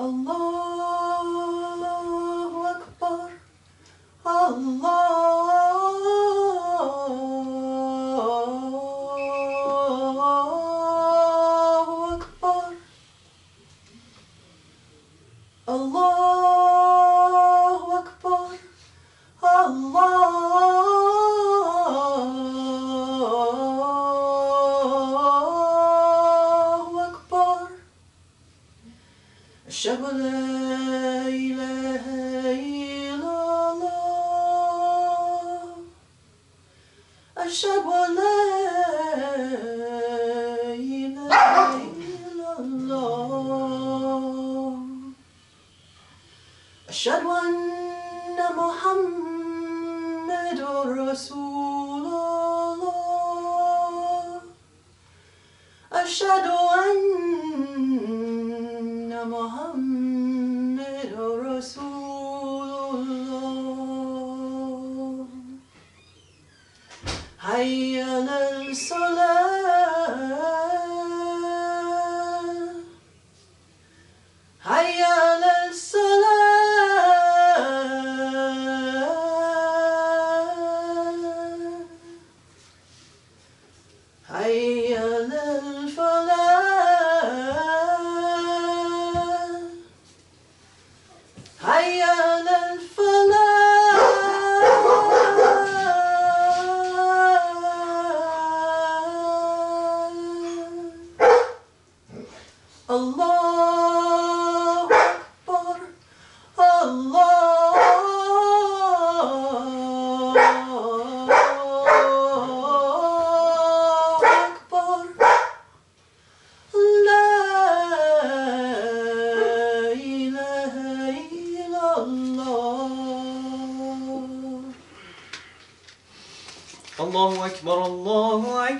alone. أكبر الله أكبر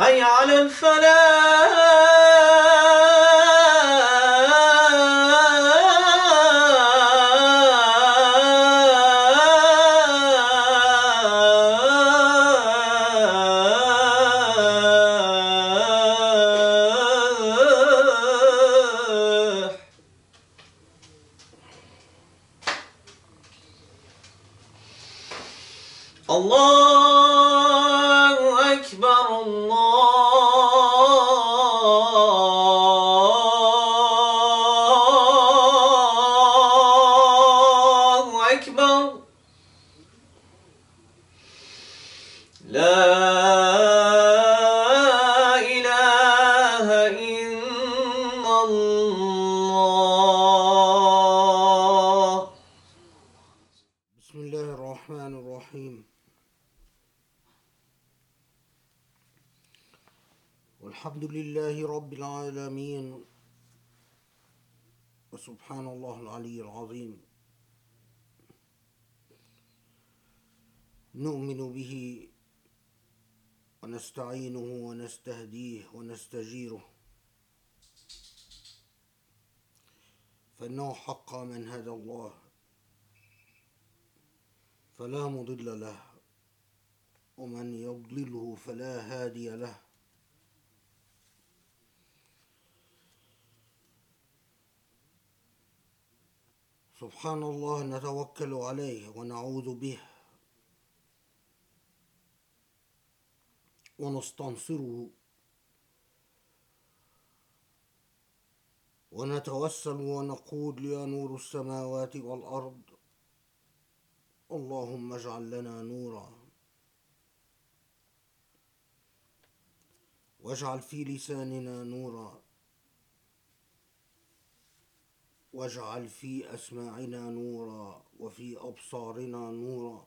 حي على الفلاح. هادي له سبحان الله نتوكل عليه ونعوذ به. ونستنصره. ونتوسل ونقول يا نور السماوات والأرض. اللهم اجعل لنا نورا. واجعل في لساننا نورا. واجعل في أسماعنا نورا وفي أبصارنا نورا.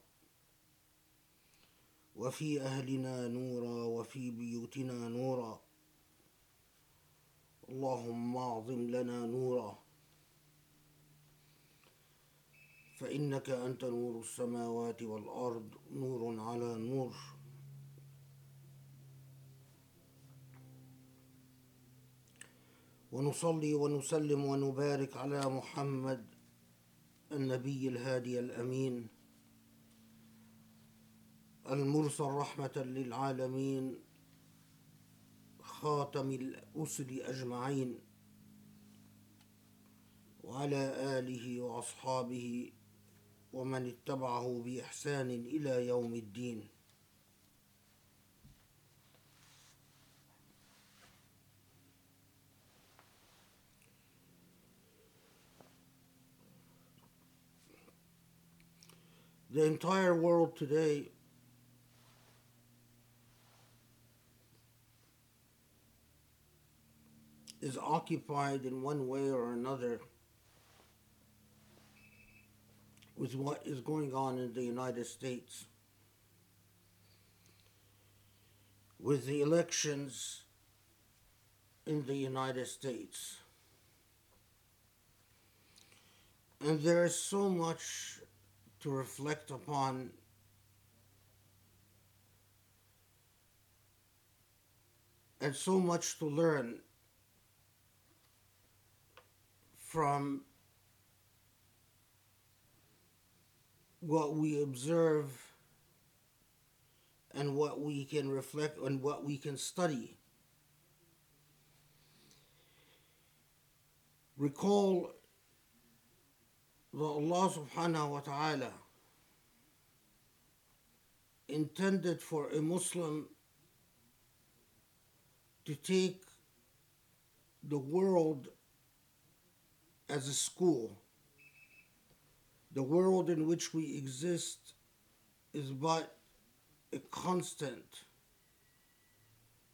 وفي أهلنا نورا وفي بيوتنا نورا. اللهم اعظم لنا نورا. فإنك أنت نور السماوات والأرض نور على نور. ونصلي ونسلم ونبارك على محمد النبي الهادي الأمين المرسل رحمة للعالمين خاتم الرسل أجمعين وعلى آله وأصحابه ومن اتبعه بإحسان إلى يوم الدين. The entire world today is occupied in one way or another with what is going on in the United States. With the elections in the United States. And there is so much to reflect upon and so much to learn from what we observe and what we can reflect on what we can study. Recall Allah subhanahu wa ta'ala intended for a Muslim to take the world as a school. The world in which we exist is but a constant,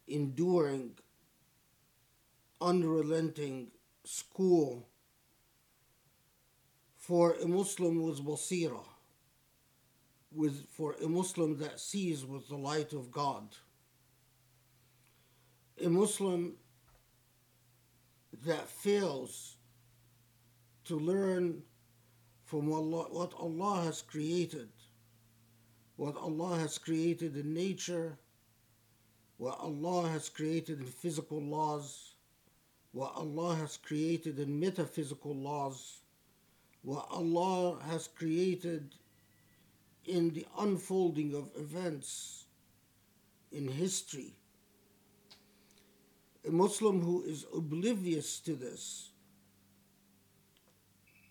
enduring, unrelenting school for a Muslim with basira, with for a Muslim that sees with the light of God, a Muslim that fails to learn from Allah, what Allah has created, what Allah has created in nature, what Allah has created in physical laws, what Allah has created in metaphysical laws, what Allah has created in the unfolding of events in history. A Muslim who is oblivious to this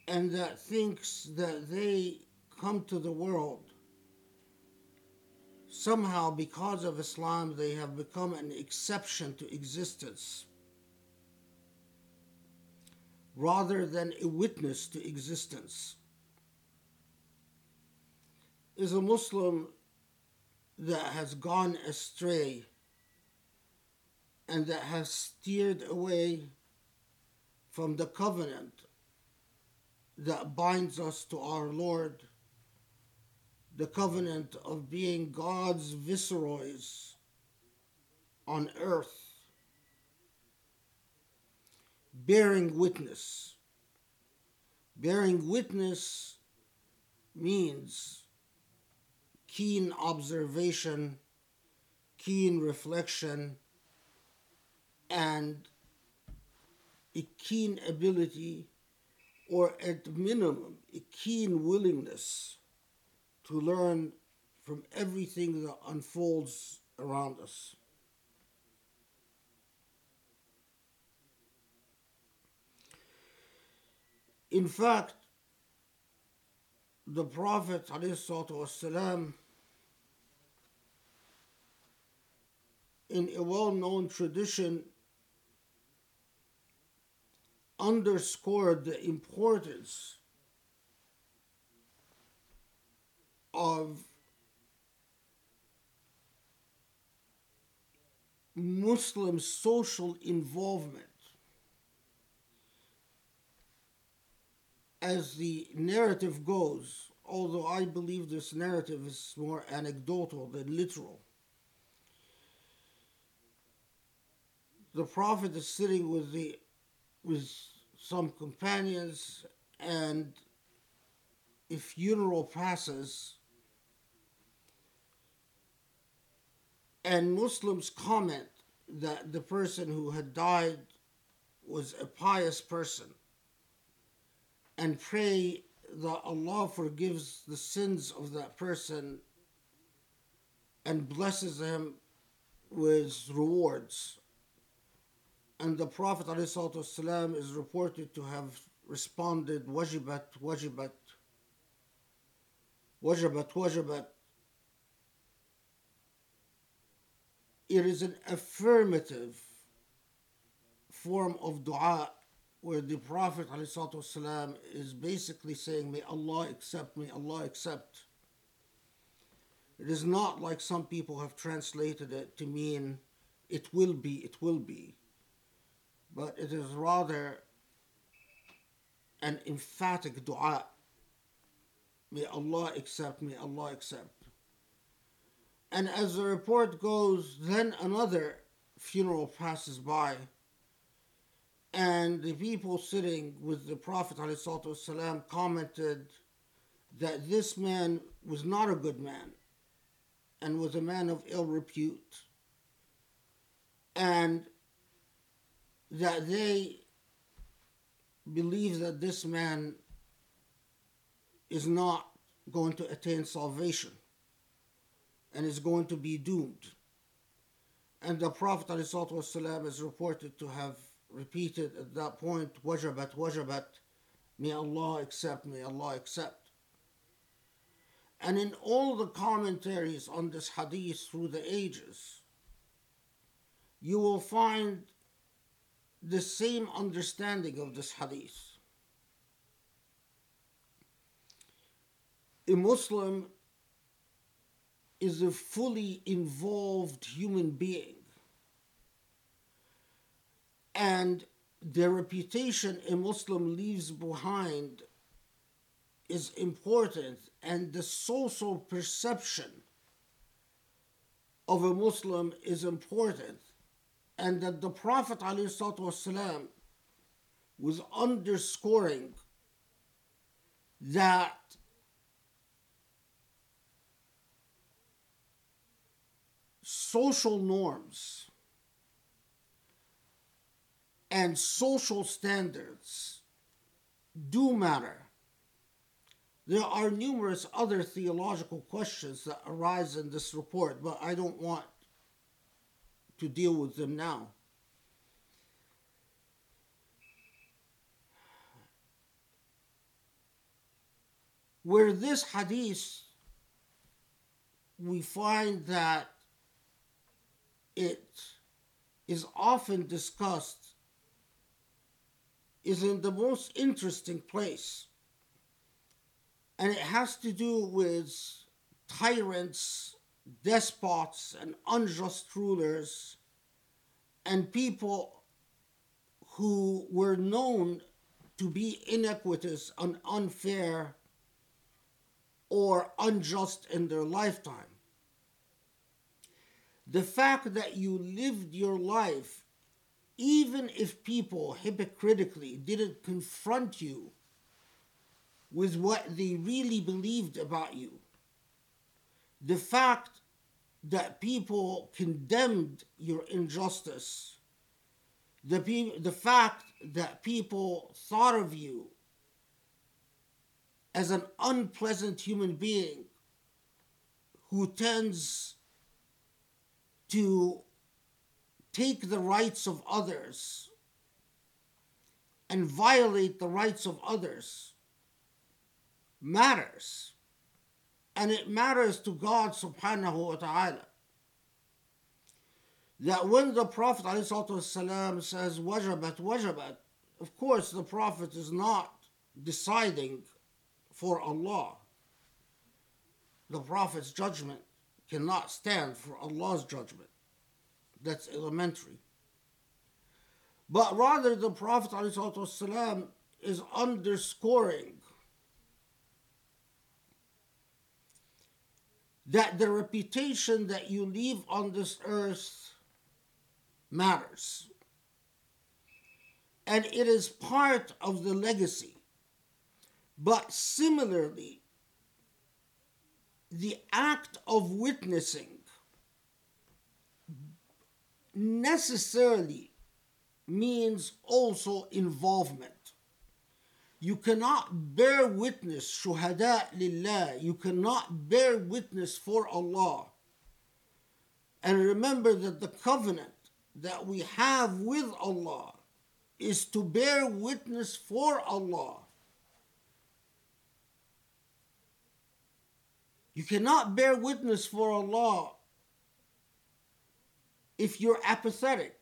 and that thinks that they come to the world somehow, because of Islam, they have become an exception to existence rather than a witness to existence. Is a Muslim that has gone astray and that has steered away from the covenant that binds us to our Lord, the covenant of being God's viceroys on earth, bearing witness. Bearing witness means keen observation, keen reflection, and a keen ability, or at minimum, a keen willingness to learn from everything that unfolds around us. In fact, the Prophet والسلام, in a well known tradition, underscored the importance of Muslim social involvement As the narrative goes, although I believe this narrative is more anecdotal than literal. The Prophet is sitting with the with some companions and a funeral passes and Muslims comment that the person who had died was a pious person and pray that Allah forgives the sins of that person and blesses him with rewards. And the Prophet ﷺ is reported to have responded, Wajibat, wajibat, wajibat, wajibat. It is an affirmative form of dua where the Prophet ﷺ is basically saying, May Allah accept, may Allah accept. It is not like some people have translated it to mean it will be, it will be, but it is rather an emphatic dua. May Allah accept, may Allah accept. And as the report goes, then another funeral passes by and the people sitting with the Prophet ﷺ commented that this man was not a good man and was a man of ill repute. And that they believe that this man is not going to attain salvation and is going to be doomed. And the Prophet ﷺ is reported to have repeated at that point, wajabat, wajabat, may Allah accept, may Allah accept. And in all the commentaries on this hadith through the ages, you will find the same understanding of this hadith. A Muslim is a fully involved human being and the reputation a Muslim leaves behind is important, and the social perception of a Muslim is important, and that the Prophet ﷺ was underscoring that social norms and social standards do matter. There are numerous other theological questions that arise in this report, but I don't want to deal with them now. Where this hadith we find that it is often discussed is in the most interesting place. And it has to do with tyrants, despots, and unjust rulers, and people who were known to be iniquitous and unfair or unjust in their lifetime. The fact that you lived your life, even if people hypocritically didn't confront you with what they really believed about you, the fact that people condemned your injustice, the, pe- the fact that people thought of you as an unpleasant human being who tends to take the rights of others and violate the rights of others matters. And it matters to God subhanahu wa ta'ala. That when the Prophet ﷺ says wajabat, wajabat, of course the Prophet is not deciding for Allah. The Prophet's judgment cannot stand for Allah's judgment. That's elementary. But rather, the Prophet ﷺ is underscoring that the reputation that you leave on this earth matters. And it is part of the legacy. But similarly, the act of witnessing necessarily means also involvement. You cannot bear witness, shuhada lillah, you cannot bear witness for Allah. And remember that the covenant that we have with Allah is to bear witness for Allah. You cannot bear witness for Allah if you're apathetic.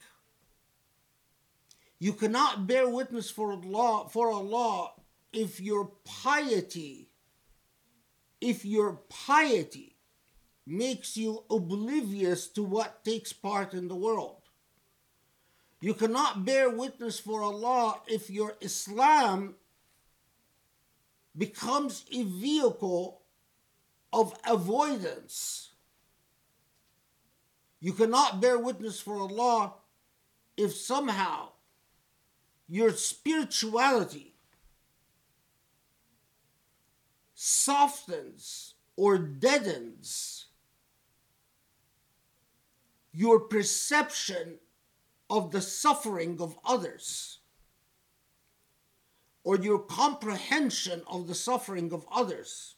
You cannot bear witness for Allah for Allah if your piety if your piety makes you oblivious to what takes part in the world. You cannot bear witness for Allah if your Islam becomes a vehicle of avoidance. You cannot bear witness for Allah if somehow your spirituality softens or deadens your perception of the suffering of others or your comprehension of the suffering of others.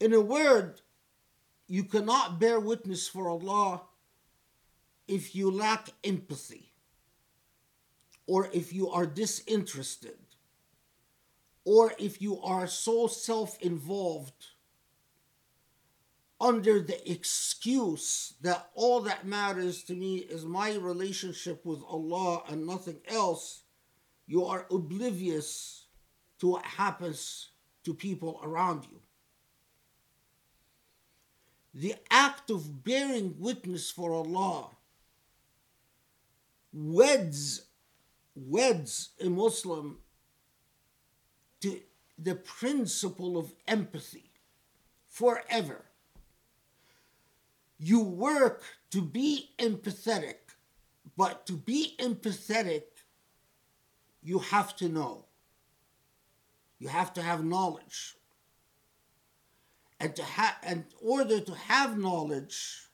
In a word, you cannot bear witness for Allah if you lack empathy or if you are disinterested or if you are so self involved under the excuse that all that matters to me is my relationship with Allah and nothing else, you are oblivious to what happens to people around you. The act of bearing witness for Allah weds weds a Muslim to the principle of empathy forever. You work to be empathetic, but to be empathetic, you have to know. You have to have knowledge. And to have in order to have knowledge,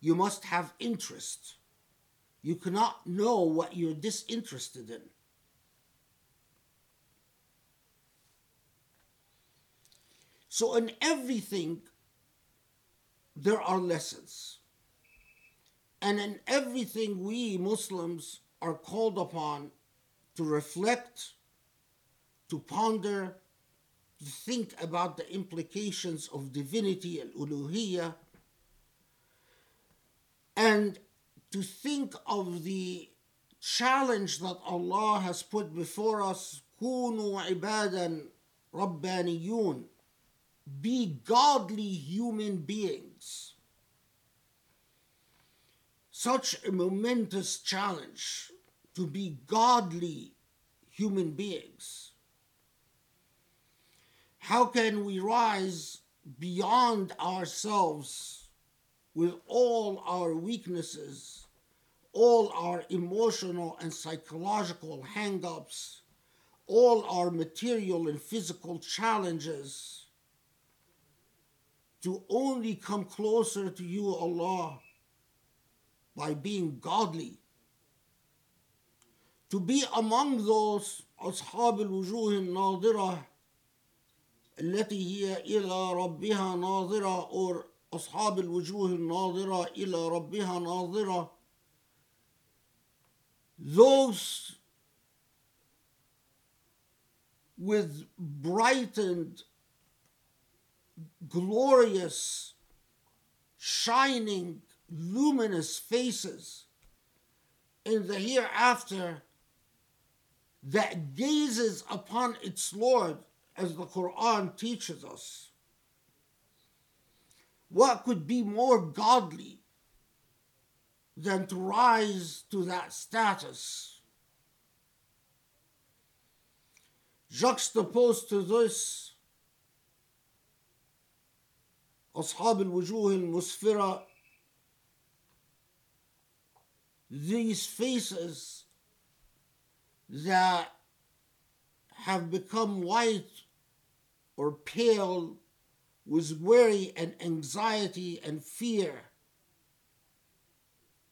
you must have interest. You cannot know what you're disinterested in. So, in everything, there are lessons. And in everything, we Muslims are called upon to reflect, to ponder, think about the implications of divinity and uluhiyah and to think of the challenge that Allah has put before us كونوا عبادا ربانيون be godly human beings such a momentous challenge to be godly human beings how can we rise beyond ourselves with all our weaknesses, all our emotional and psychological hang ups, all our material and physical challenges, to only come closer to you, Allah, by being godly. To be among those Ashab al-Wujuh al-Nadirah التي هي إلى ربها ناظرة or أصحاب الوجوه الناظرة إلى ربها ناظرة those with brightened, glorious, shining, luminous faces in the hereafter that gazes upon its Lord as the Quran teaches us. What could be more godly than to rise to that status? Juxtaposed to this, أصحاب الوجوه المسفرة these faces that have become white or pale with worry and anxiety and fear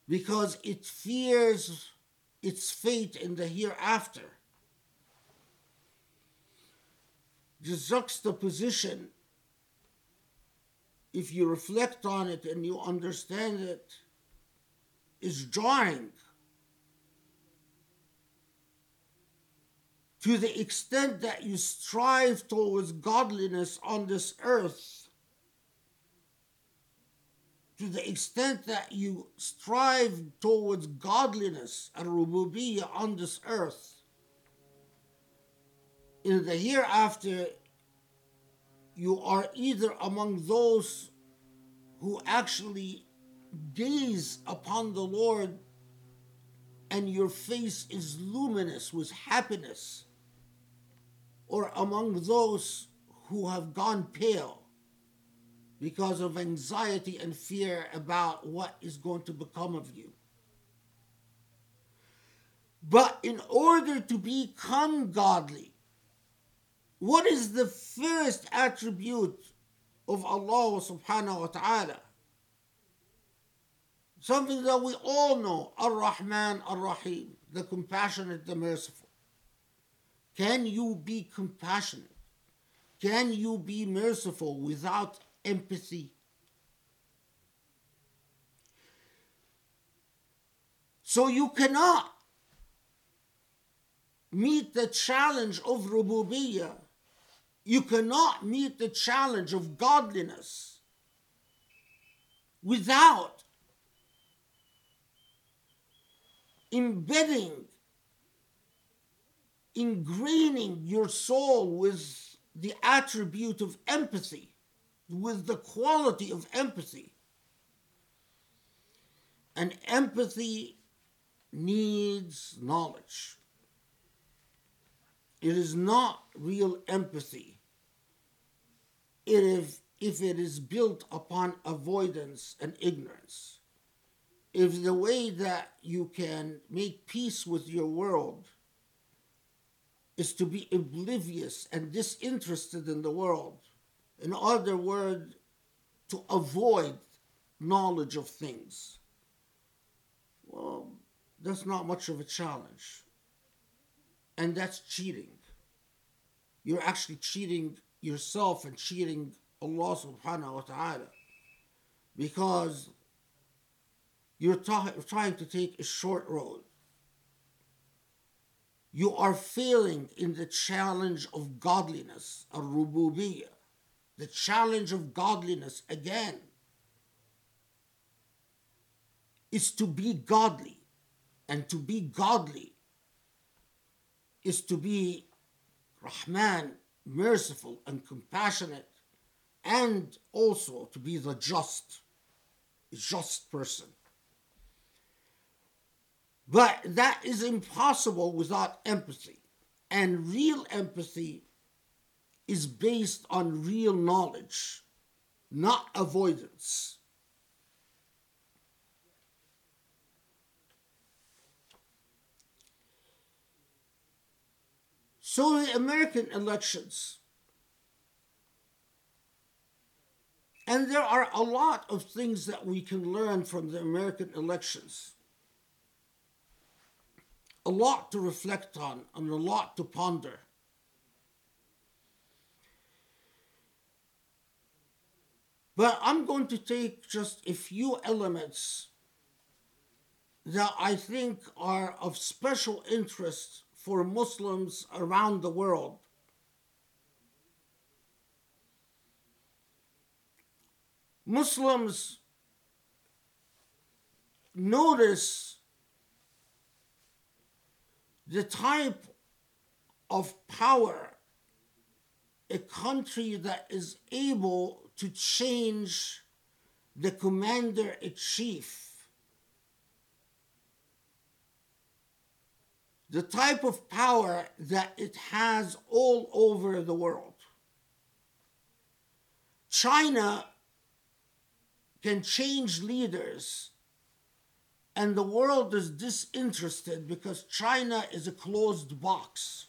because it fears its fate in the hereafter. The juxtaposition, if you reflect on it and you understand it, is jarring. To the extent that you strive towards godliness on this earth, to the extent that you strive towards godliness and rububiyyah on this earth, in the hereafter, you are either among those who actually gaze upon the Lord and your face is luminous with happiness or among those who have gone pale because of anxiety and fear about what is going to become of you. But in order to become godly, what is the first attribute of Allah subhanahu wa ta'ala? Something that we all know Ar Rahman, Ar Rahim, the compassionate, the merciful. Can you be compassionate? Can you be merciful without empathy? So you cannot meet the challenge of rububiyyah. You cannot meet the challenge of godliness without embedding ingraining your soul with the attribute of empathy, with the quality of empathy. And empathy needs knowledge. It is not real empathy if, if it is built upon avoidance and ignorance. If the way that you can make peace with your world is to be oblivious and disinterested in the world. In other words, to avoid knowledge of things. Well, that's not much of a challenge. And that's cheating. You're actually cheating yourself and cheating Allah subhanahu wa ta'ala. Because you're ta- trying to take a short road you are failing in the challenge of godliness, a rububiyyah, the challenge of godliness again is to be godly. And to be godly is to be Rahman, merciful and compassionate, and also to be the just, just person. But that is impossible without empathy. And real empathy is based on real knowledge, not avoidance. So the American elections, and there are a lot of things that we can learn from the American elections a lot to reflect on and a lot to ponder. But I'm going to take just a few elements that I think are of special interest for Muslims around the world. Muslims notice the type of power a country that is able to change the commander in chief, the type of power that it has all over the world. China can change leaders and the world is disinterested because China is a closed box.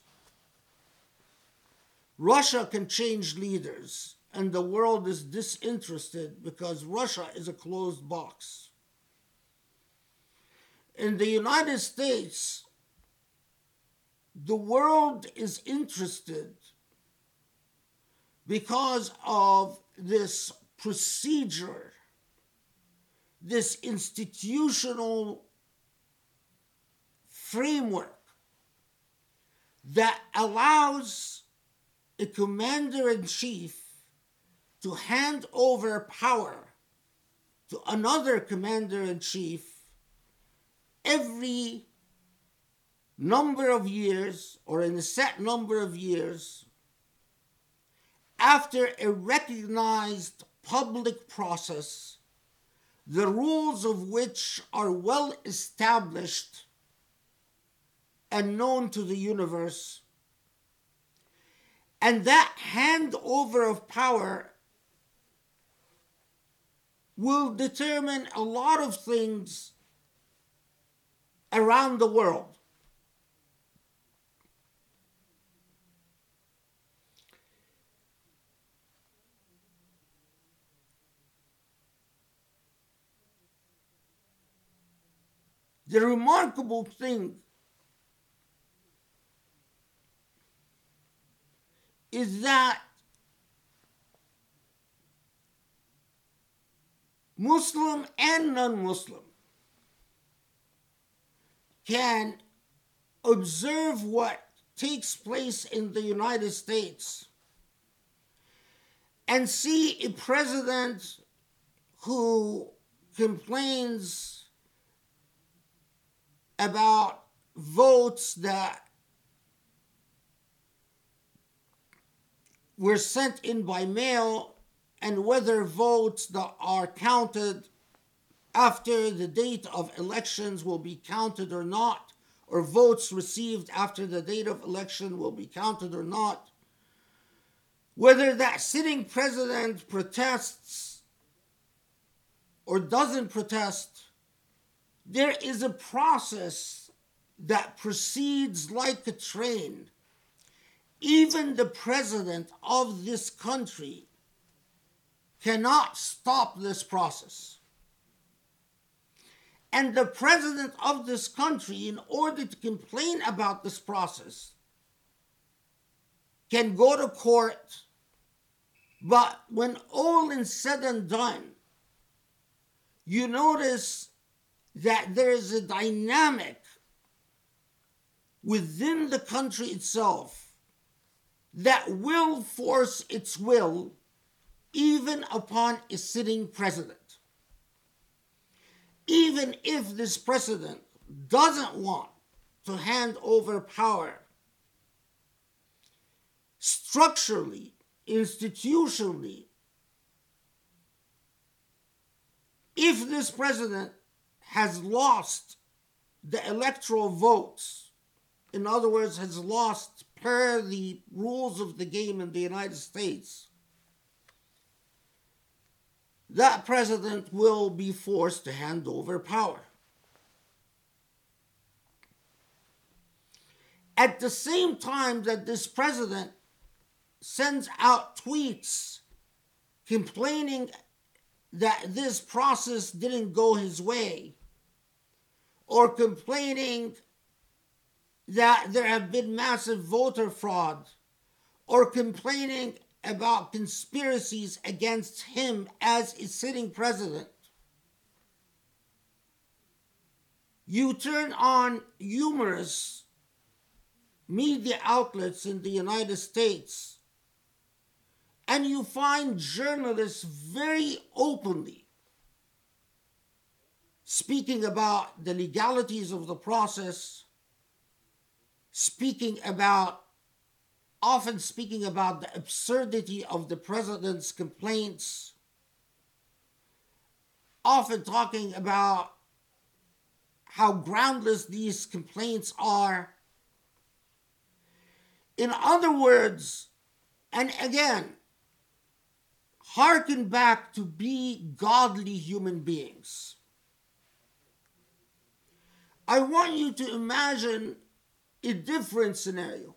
Russia can change leaders, and the world is disinterested because Russia is a closed box. In the United States, the world is interested because of this procedure this institutional framework that allows a commander in chief to hand over power to another commander in chief every number of years or in a set number of years after a recognized public process the rules of which are well established and known to the universe. And that handover of power will determine a lot of things around the world. The remarkable thing is that Muslim and non Muslim can observe what takes place in the United States and see a president who complains about votes that were sent in by mail and whether votes that are counted after the date of elections will be counted or not, or votes received after the date of election will be counted or not, whether that sitting president protests or doesn't protest there is a process that proceeds like a train. Even the president of this country cannot stop this process. And the president of this country, in order to complain about this process, can go to court. But when all is said and done, you notice that there is a dynamic within the country itself that will force its will even upon a sitting president. Even if this president doesn't want to hand over power structurally, institutionally, if this president has lost the electoral votes, in other words, has lost per the rules of the game in the United States, that president will be forced to hand over power. At the same time that this president sends out tweets complaining that this process didn't go his way, or complaining that there have been massive voter fraud, or complaining about conspiracies against him as a sitting president. You turn on humorous media outlets in the United States and you find journalists very openly speaking about the legalities of the process, speaking about, often speaking about the absurdity of the president's complaints, often talking about how groundless these complaints are. In other words, and again, hearken back to be godly human beings. I want you to imagine a different scenario.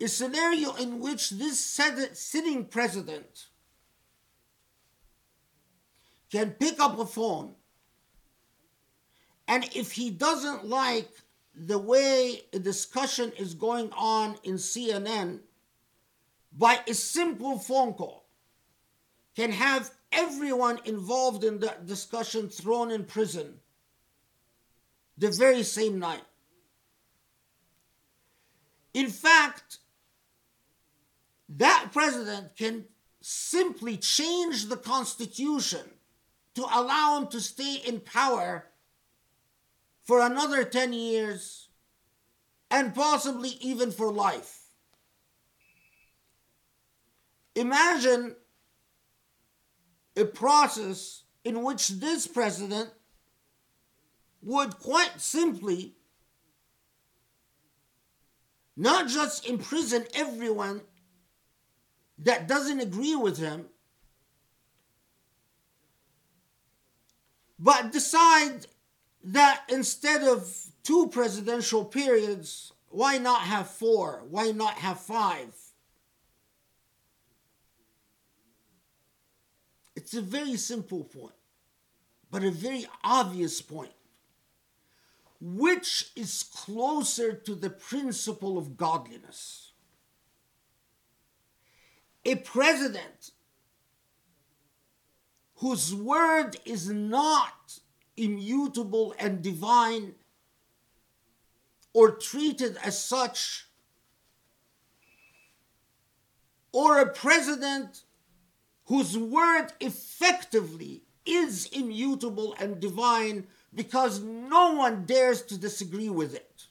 A scenario in which this sitting president can pick up a phone and if he doesn't like the way a discussion is going on in CNN, by a simple phone call, can have everyone involved in that discussion thrown in prison the very same night. In fact, that president can simply change the Constitution to allow him to stay in power for another 10 years and possibly even for life. Imagine a process in which this president would quite simply not just imprison everyone that doesn't agree with him, but decide that instead of two presidential periods, why not have four? Why not have five? It's a very simple point, but a very obvious point. Which is closer to the principle of godliness? A president whose word is not immutable and divine or treated as such, or a president whose word effectively is immutable and divine because no one dares to disagree with it.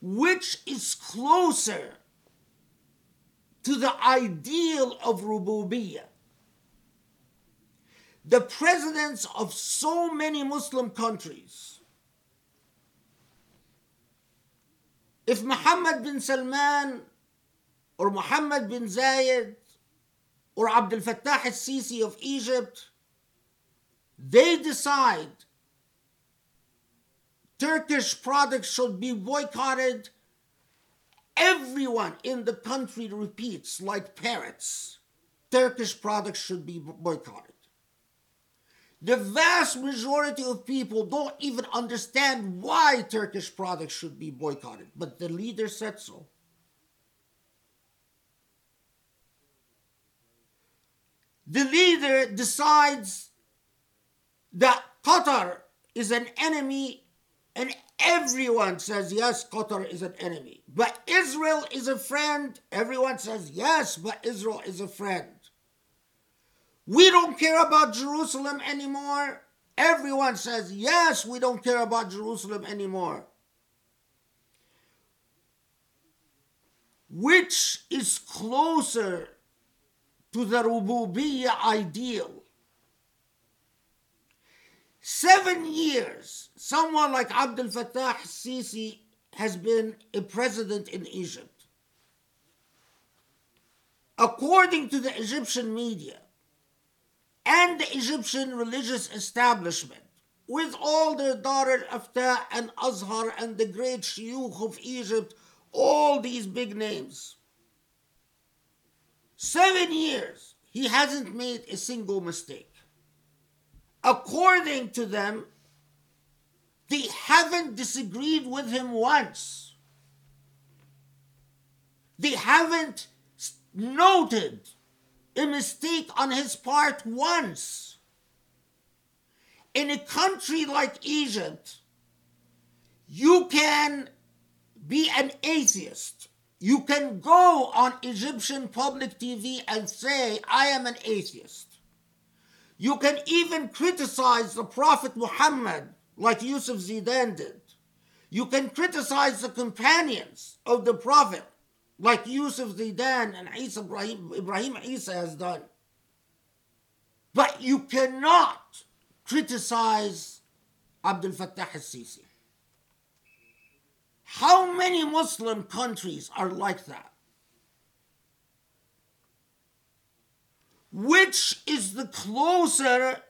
Which is closer to the ideal of rububiyyah? The presidents of so many Muslim countries, if Muhammad bin Salman or Mohammed bin Zayed or Abdel Fattah al-Sisi of Egypt, they decide Turkish products should be boycotted, everyone in the country repeats like parrots, Turkish products should be boycotted. The vast majority of people don't even understand why Turkish products should be boycotted, but the leader said so. the leader decides that Qatar is an enemy, and everyone says, yes, Qatar is an enemy. But Israel is a friend. Everyone says, yes, but Israel is a friend. We don't care about Jerusalem anymore. Everyone says, yes, we don't care about Jerusalem anymore. Which is closer to the Rububiyyah ideal? Seven years, someone like Abdel Fattah Sisi has been a president in Egypt. According to the Egyptian media, and the Egyptian religious establishment, with all their Dar al-Ifta and Azhar and the great shuyukh of Egypt, all these big names. Seven years, he hasn't made a single mistake. According to them, they haven't disagreed with him once. They haven't noted a mistake on his part once. In a country like Egypt, you can be an atheist. You can go on Egyptian public TV and say, I am an atheist. You can even criticize the Prophet Muhammad like Yusuf Zidan did. You can criticize the companions of the Prophet like Yusuf Zidan and Isa Ibrahim, Ibrahim Isa has done. But you cannot criticize Abdul Fattah al-Sisi. How many Muslim countries are like that? Which is the closer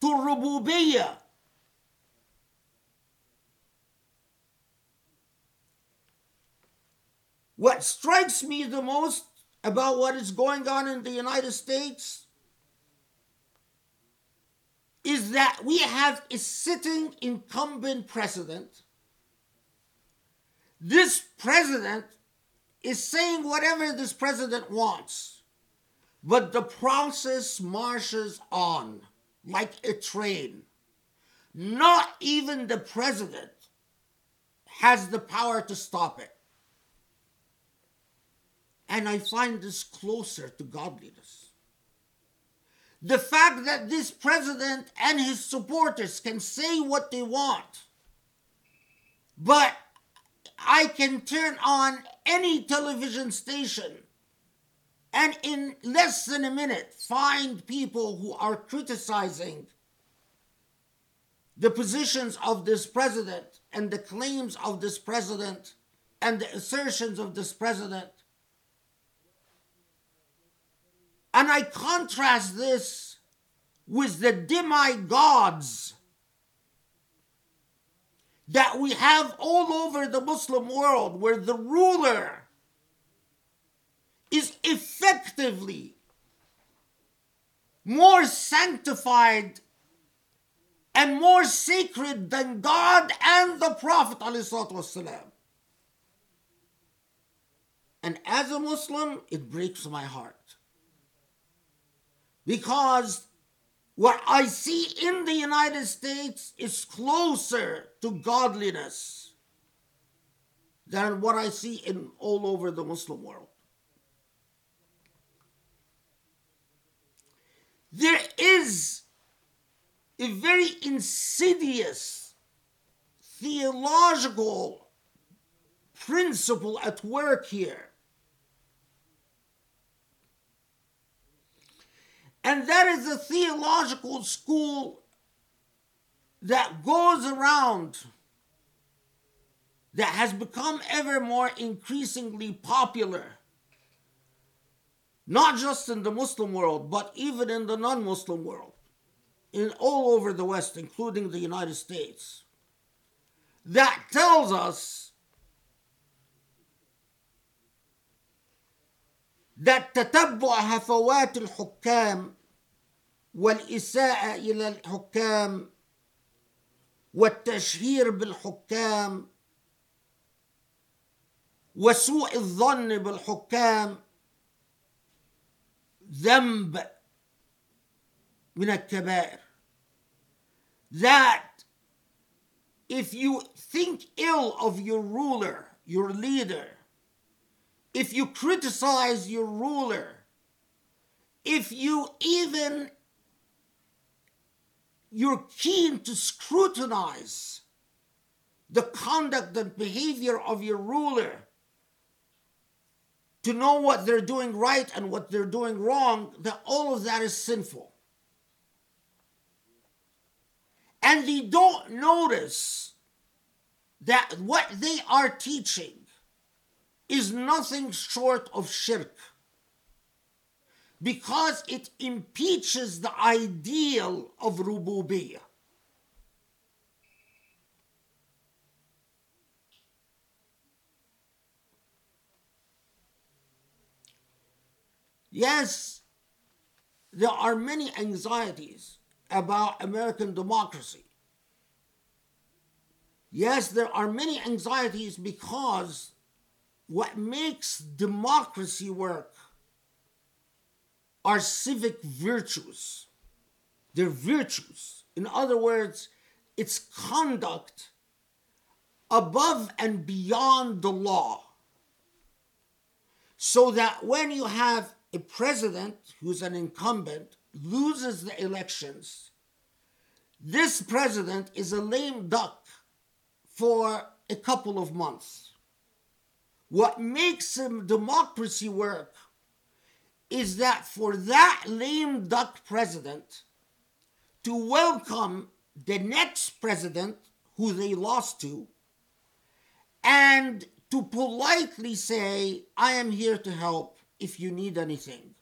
to Rububiyyah? What strikes me the most about what is going on in the United States is that we have a sitting incumbent president. This president is saying whatever this president wants, but the process marches on like a train. Not even the president has the power to stop it. And I find this closer to godliness. The fact that this president and his supporters can say what they want, but I can turn on any television station and in less than a minute find people who are criticizing the positions of this president and the claims of this president and the assertions of this president. And I contrast this with the demigods that we have all over the Muslim world, where the ruler is effectively more sanctified and more sacred than God and the Prophet. ﷺ. And as a Muslim, it breaks my heart because what I see in the United States is closer to godliness than what I see in all over the Muslim world. There is a very insidious theological principle at work here. And that is a theological school that goes around, that has become ever more increasingly popular, not just in the Muslim world, but even in the non Muslim world, in all over the West, including the United States, that tells us that تتبع هفوات الحكام والإساءة إلى الحكام والتشهير بالحكام وسوء الظن بالحكام ذنب من الكبائر that if you think ill of your ruler, your leader, if you criticize your ruler, if you even you're keen to scrutinize the conduct and behavior of your ruler to know what they're doing right and what they're doing wrong, that all of that is sinful. And they don't notice that what they are teaching is nothing short of shirk because it impeaches the ideal of rububiyyah. Yes, there are many anxieties about American democracy. Yes, there are many anxieties because what makes democracy work are civic virtues. They're virtues. In other words, it's conduct above and beyond the law. So that when you have a president who's an incumbent loses the elections, this president is a lame duck for a couple of months. What makes democracy work is that for that lame duck president to welcome the next president who they lost to and to politely say, I am here to help if you need anything.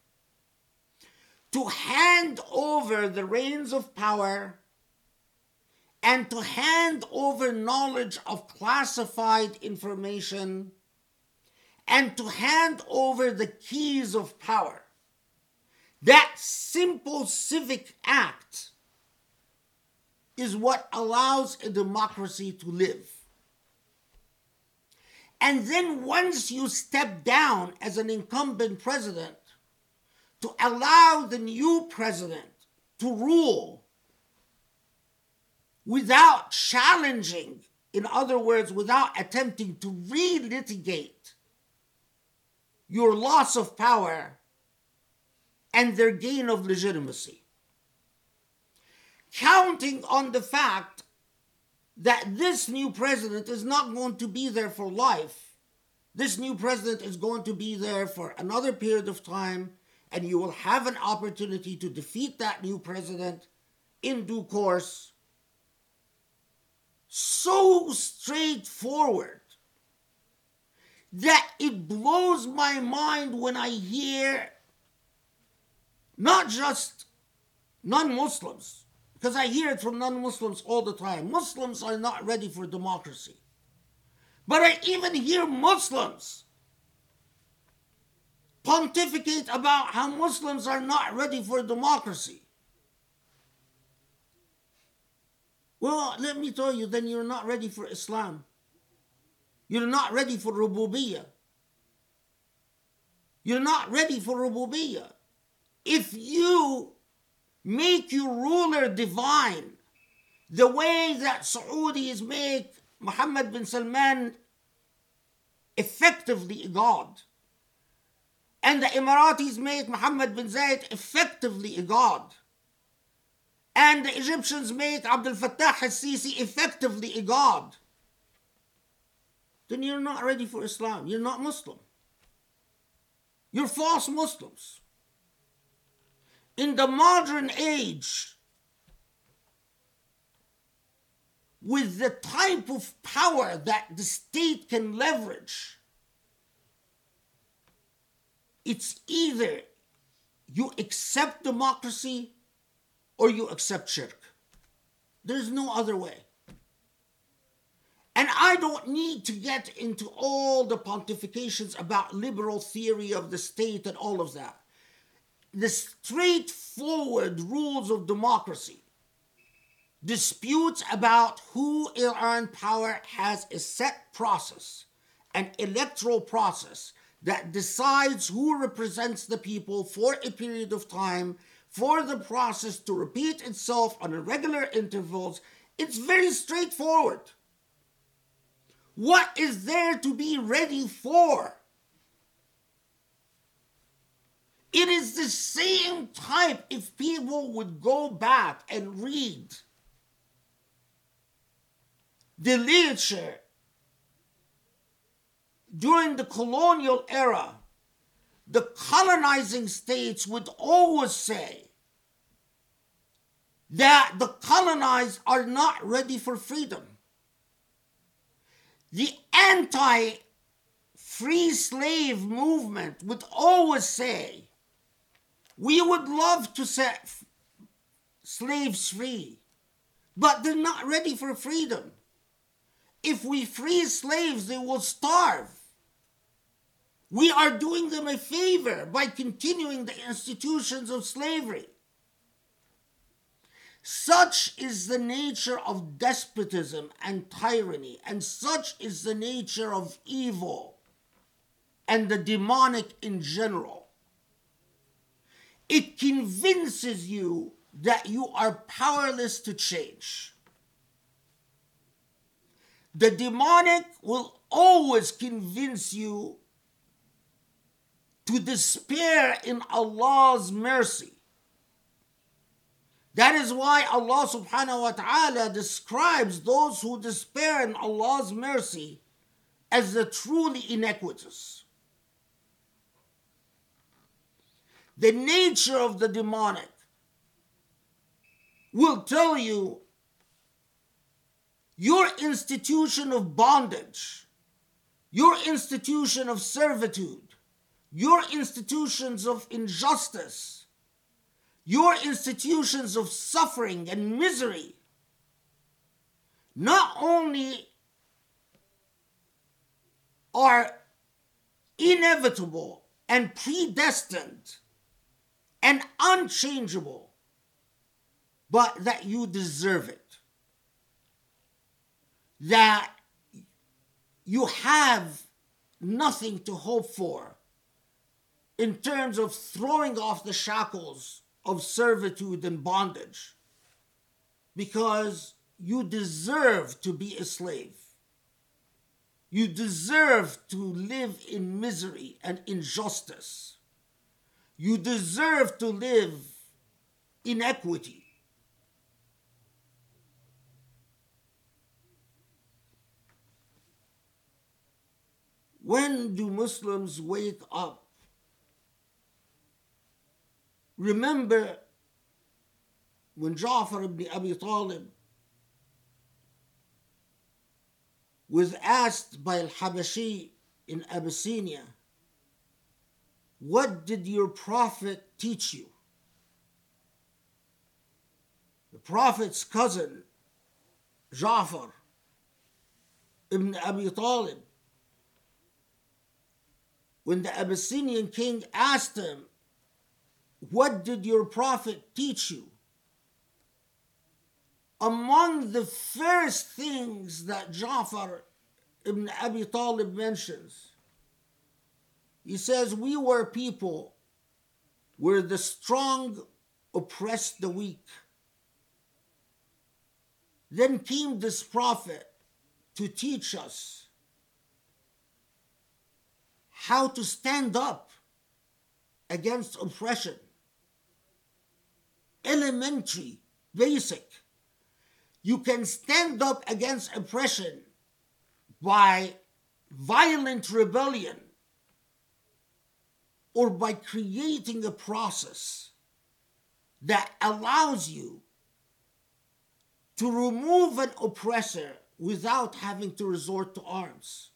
To hand over the reins of power and to hand over knowledge of classified information and to hand over the keys of power. That simple civic act is what allows a democracy to live. And then once you step down as an incumbent president, to allow the new president to rule without challenging, in other words, without attempting to relitigate your loss of power and their gain of legitimacy. Counting on the fact that this new president is not going to be there for life. This new president is going to be there for another period of time, and you will have an opportunity to defeat that new president in due course. So straightforward that it blows my mind when I hear not just non Muslims, because I hear it from non Muslims all the time. Muslims are not ready for democracy. But I even hear Muslims pontificate about how Muslims are not ready for democracy. Well, let me tell you, then you're not ready for Islam. You're not ready for rububiyyah. You're not ready for rububiyyah. If you make your ruler divine, the way that Saudis make Muhammad bin Salman effectively a god, and the Emiratis make Muhammad bin Zayed effectively a god, and the Egyptians make Abdel Fattah al-Sisi effectively a god then you're not ready for Islam. You're not Muslim. You're false Muslims. In the modern age, with the type of power that the state can leverage, it's either you accept democracy or you accept shirk. There's no other way. And I don't need to get into all the pontifications about liberal theory of the state and all of that. The straightforward rules of democracy, disputes about who earn power has a set process, an electoral process that decides who represents the people for a period of time, for the process to repeat itself on regular intervals. It's very straightforward. What is there to be ready for? It is the same type if people would go back and read the literature during the colonial era, the colonizing states would always say that the colonized are not ready for freedom. The anti free slave movement would always say, we would love to set f- slaves free, but they're not ready for freedom. If we free slaves, they will starve. We are doing them a favor by continuing the institutions of slavery. Such is the nature of despotism and tyranny, and such is the nature of evil and the demonic in general. It convinces you that you are powerless to change. The demonic will always convince you to despair in Allah's mercy. That is why Allah subhanahu wa ta'ala describes those who despair in Allah's mercy as the truly iniquitous. The nature of the demonic will tell you your institution of bondage, your institution of servitude, your institutions of injustice, your institutions of suffering and misery, not only are inevitable and predestined and unchangeable, but that you deserve it. That you have nothing to hope for in terms of throwing off the shackles of servitude and bondage because you deserve to be a slave. You deserve to live in misery and injustice. You deserve to live in equity. When do Muslims wake up? Remember when Ja'far ibn Abi Talib was asked by Al Habashi in Abyssinia, What did your Prophet teach you? The Prophet's cousin, Ja'far ibn Abi Talib, when the Abyssinian king asked him, What did your Prophet teach you? Among the first things that Ja'far ibn Abi Talib mentions, he says, We were people where the strong oppressed the weak. Then came this prophet to teach us how to stand up against oppression. Elementary, basic. You can stand up against oppression by violent rebellion or by creating a process that allows you to remove an oppressor without having to resort to arms.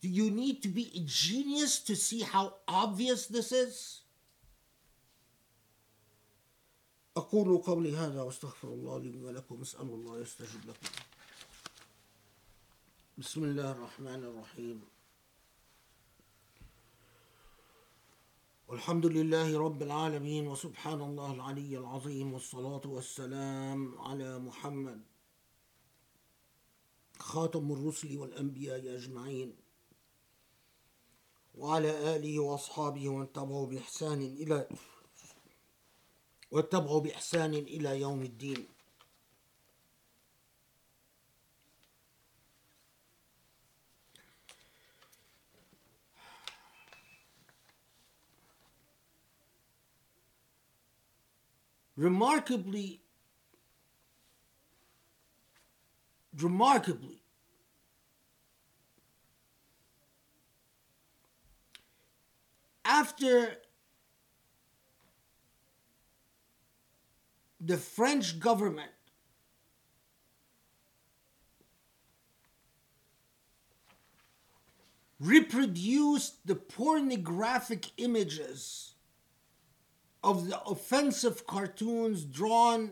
Do you need to be a genius to see how obvious this is? أقول قولي هذا وأستغفر الله لي ولكم أسأل الله يستجب لكم بسم الله الرحمن الرحيم والحمد لله رب العالمين وسبحان الله العلي العظيم والصلاة والسلام على محمد. خاتم الرسل والأنبياء أجمعين. وعلى آله وأصحابه ومن تبعوا بإحسان إلى واتبعوا بإحسان إلى يوم الدين. Remarkably, remarkably, after the French government reproduced the pornographic images of the offensive cartoons drawn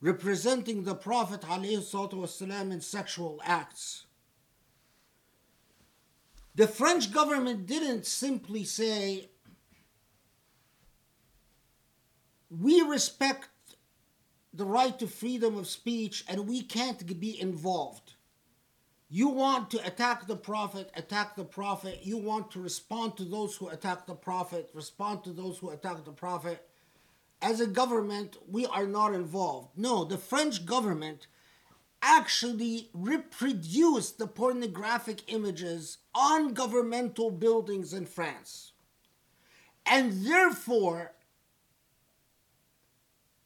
representing the Prophet ﷺ in sexual acts. The French government didn't simply say, we respect the right to freedom of speech and we can't be involved. You want to attack the Prophet, attack the Prophet. You want to respond to those who attack the Prophet, respond to those who attack the Prophet. As a government, we are not involved. No, the French government actually reproduced the pornographic images on governmental buildings in France. And therefore,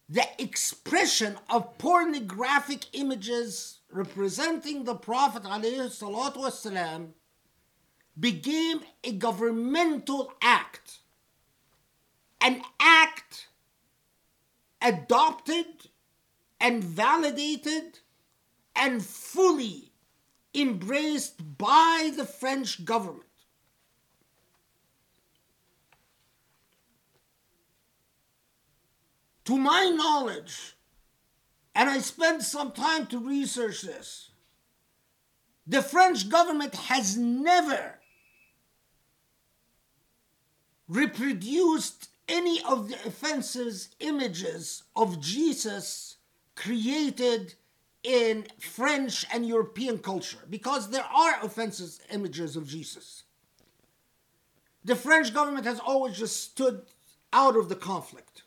the expression of pornographic images representing the Prophet والسلام, became a governmental act, an act adopted and validated and fully embraced by the French government. To my knowledge, and I spent some time to research this. The French government has never reproduced any of the offenses images of Jesus created in French and European culture because there are offenses images of Jesus. The French government has always just stood out of the conflict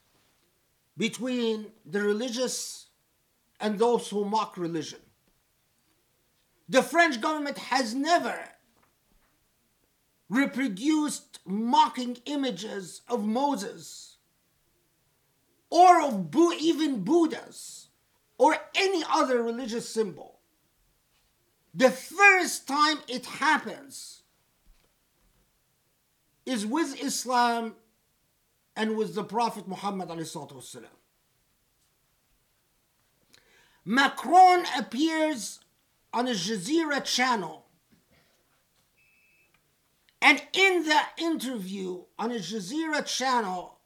between the religious and those who mock religion. The French government has never reproduced mocking images of Moses or of Bu- even Buddhas or any other religious symbol. The first time it happens is with Islam and with the Prophet Muhammad. Macron appears on Al Jazeera channel. And in that interview on Al Jazeera channel,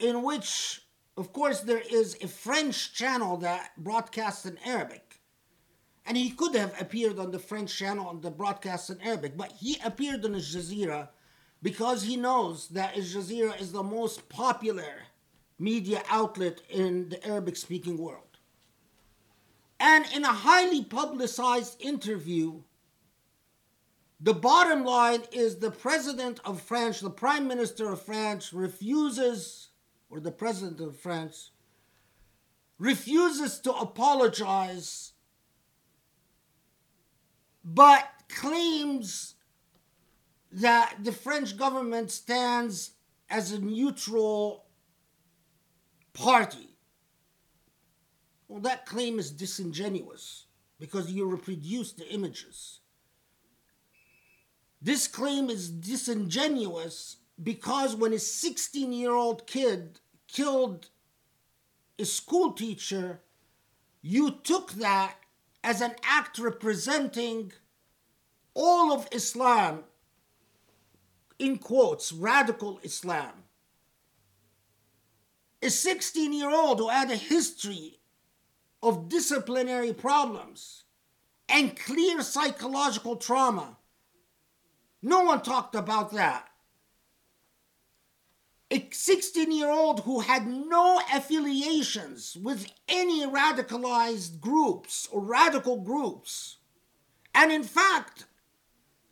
in which, of course, there is a French channel that broadcasts in Arabic, and he could have appeared on the French channel on the broadcast in Arabic, but he appeared on Al Jazeera because he knows that Al Jazeera is the most popular media outlet in the Arabic speaking world. And in a highly publicized interview, the bottom line is the president of France, the prime minister of France, refuses, or the president of France, refuses to apologize, but claims that the French government stands as a neutral party. Well, that claim is disingenuous because you reproduce the images. This claim is disingenuous because when a 16 year old kid killed a school teacher, you took that as an act representing all of Islam, in quotes, radical Islam. A 16 year old who had a history of disciplinary problems and clear psychological trauma. No one talked about that. A 16 year old who had no affiliations with any radicalized groups or radical groups, and in fact,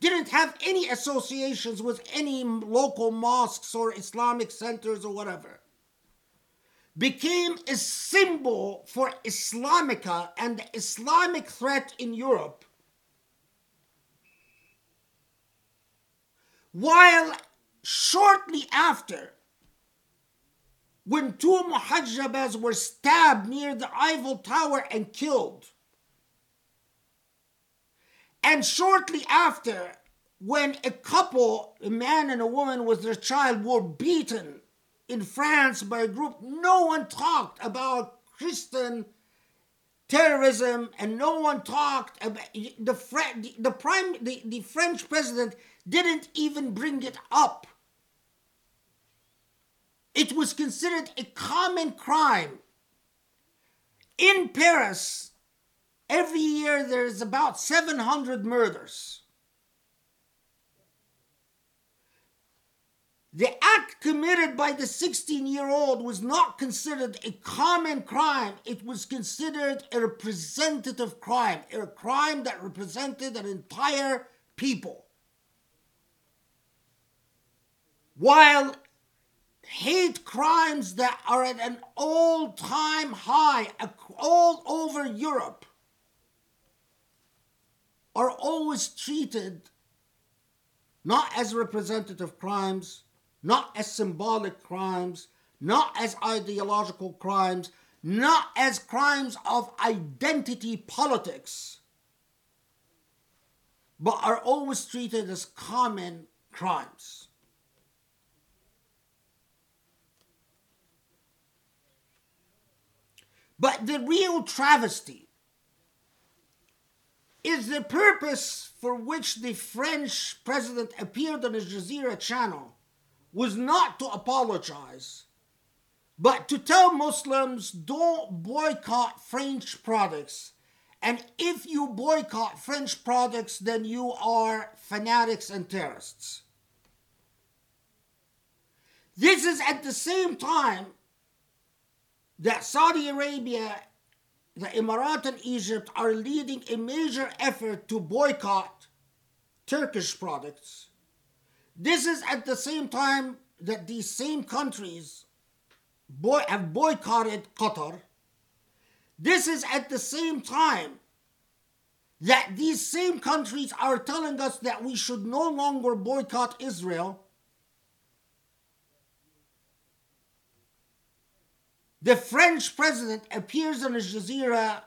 didn't have any associations with any local mosques or Islamic centers or whatever became a symbol for Islamica and the Islamic threat in Europe. While shortly after, when two muhajjabas were stabbed near the Eiffel Tower and killed. And shortly after, when a couple, a man and a woman with their child, were beaten in France by a group, no one talked about Christian terrorism and no one talked about the, the, prime the, the French president didn't even bring it up. It was considered a common crime. In Paris, every year there's about 700 murders. The act committed by the 16 year old was not considered a common crime. It was considered a representative crime, a crime that represented an entire people. While hate crimes that are at an all time high all over Europe are always treated not as representative crimes, not as symbolic crimes, not as ideological crimes, not as crimes of identity politics, but are always treated as common crimes. But the real travesty is the purpose for which the French president appeared on Al Jazeera channel was not to apologize, but to tell Muslims don't boycott French products. And if you boycott French products, then you are fanatics and terrorists. This is at the same time that Saudi Arabia, the Emirates, and Egypt are leading a major effort to boycott Turkish products. This is at the same time that these same countries boy- have boycotted Qatar. This is at the same time that these same countries are telling us that we should no longer boycott Israel The French president appears on Al Jazeera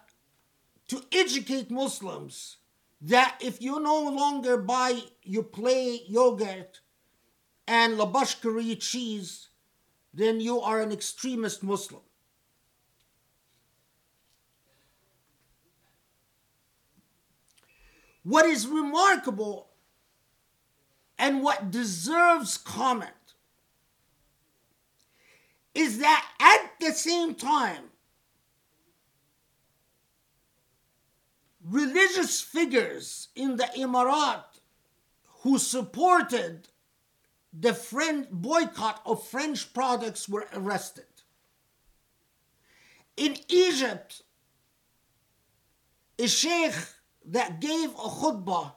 to educate Muslims that if you no longer buy Yoplait yogurt and La Vache qui rit cheese, then you are an extremist Muslim. What is remarkable and what deserves comment is that at the same time, religious figures in the Emirat who supported the boycott of French products were arrested. In Egypt, a sheikh that gave a khutbah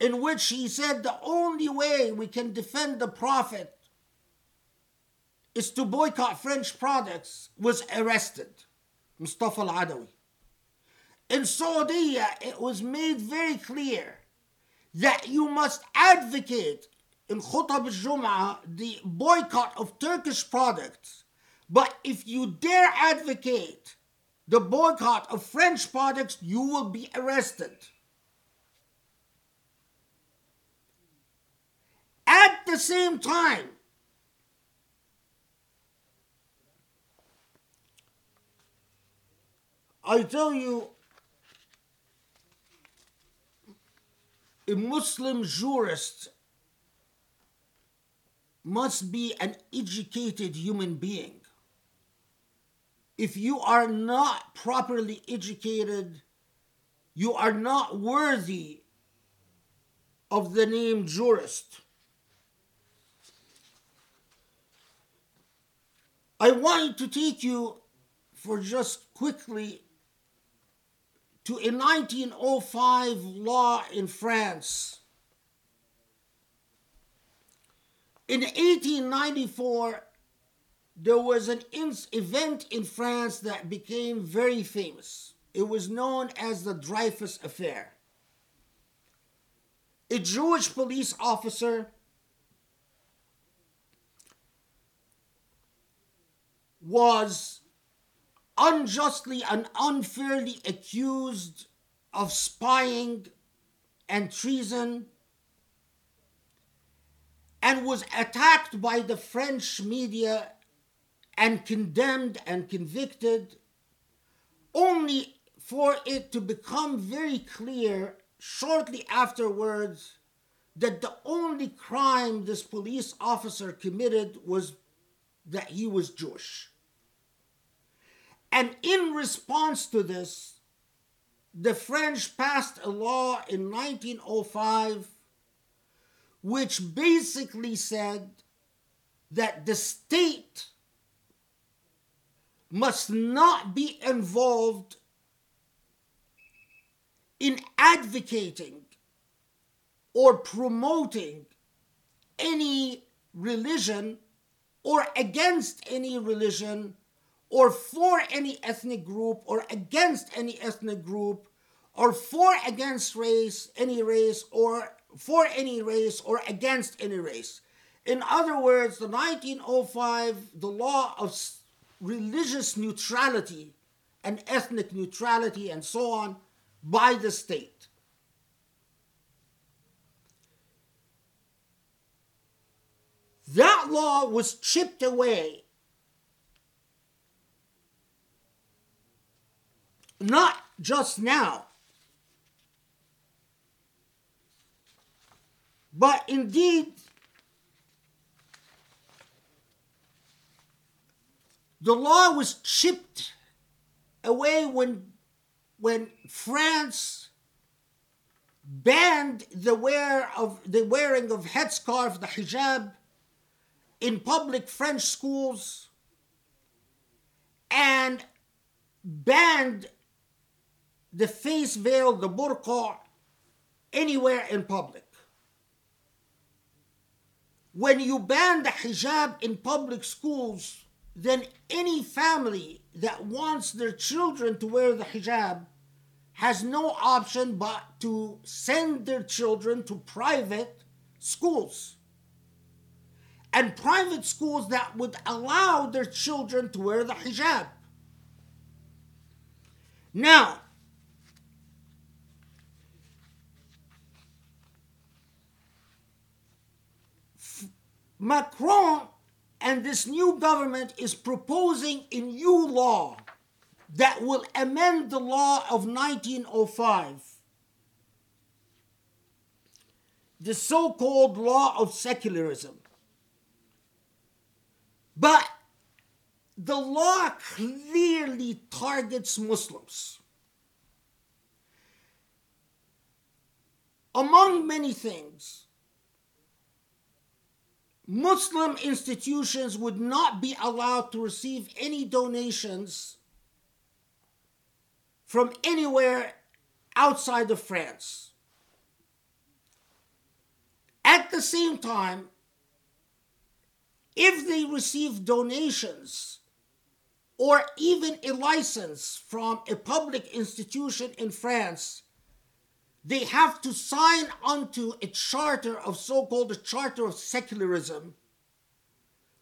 in which he said the only way we can defend the Prophet is to boycott French products was arrested. Mustafa Al Adawi. In Saudi, it was made very clear that you must advocate in Khutab al-Jum'ah the boycott of Turkish products. But if you dare advocate the boycott of French products, you will be arrested. At the same time, I tell you, a Muslim jurist must be an educated human being. If you are not properly educated, you are not worthy of the name jurist. I want to take you for just quickly to a 1905 law in France. In 1894, there was an event in France that became very famous. It was known as the Dreyfus Affair. A Jewish police officer was unjustly and unfairly accused of spying and treason and was attacked by the French media and condemned and convicted, only for it to become very clear shortly afterwards that the only crime this police officer committed was that he was Jewish. And in response to this, the French passed a law in 1905 which basically said that the state must not be involved in advocating or promoting any religion or against any religion or for any ethnic group or against any ethnic group or for against race any race or for any race or against any race. In other words the 1905 the law of religious neutrality and ethnic neutrality and so on by the state. That law was chipped away not just now, but indeed the law was chipped away when when France banned the wear of the wearing of headscarf, the hijab, in public French schools, and banned the face veil, the burqa, anywhere in public. When you ban the hijab in public schools, then any family that wants their children to wear the hijab has no option but to send their children to private schools. And private schools that would allow their children to wear the hijab. Now, Macron and this new government is proposing a new law that will amend the law of 1905, the so called law of secularism. But the law clearly targets Muslims. Among many things, Muslim institutions would not be allowed to receive any donations from anywhere outside of France. At the same time, if they receive donations or even a license from a public institution in France, they have to sign onto a charter of so called a charter of secularism,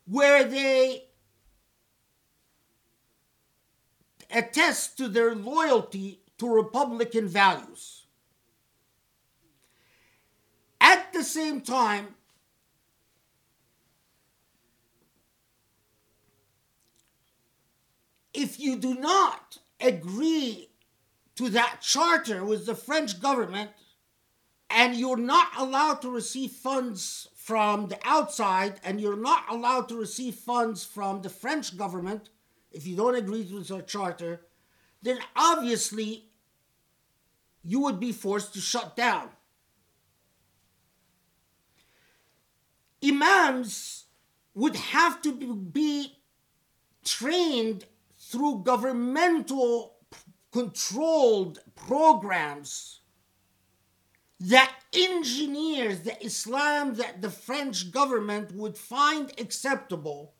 where they attest to their loyalty to Republican values. At the same time, if you do not agree to that charter with the French government, and you're not allowed to receive funds from the outside, and you're not allowed to receive funds from the French government if you don't agree with the charter, then obviously you would be forced to shut down. Imams would have to be trained through governmental controlled programs that engineers the Islam that the French government would find acceptable.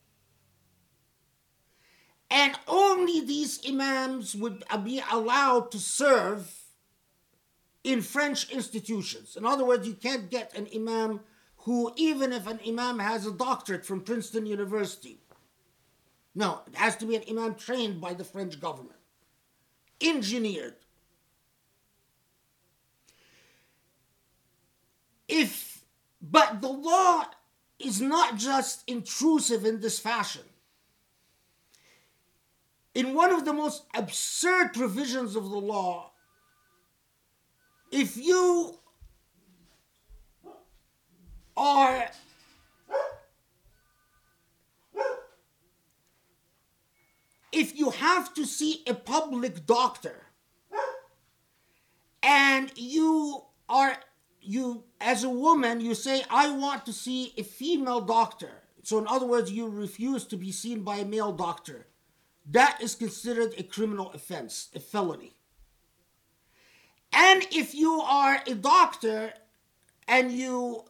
And only these imams would be allowed to serve in French institutions. In other words, you can't get an imam who, even if an imam has a doctorate from Princeton University, No, it has to be an imam trained by the French government, engineered. If, but the law is not just intrusive in this fashion. In one of the most absurd provisions of the law, if you are if you have to see a public doctor and you are you as a woman you say i want to see a female doctor. So in other words you refuse to be seen by a male doctor. That is considered a criminal offense a felony. And if you are a doctor and you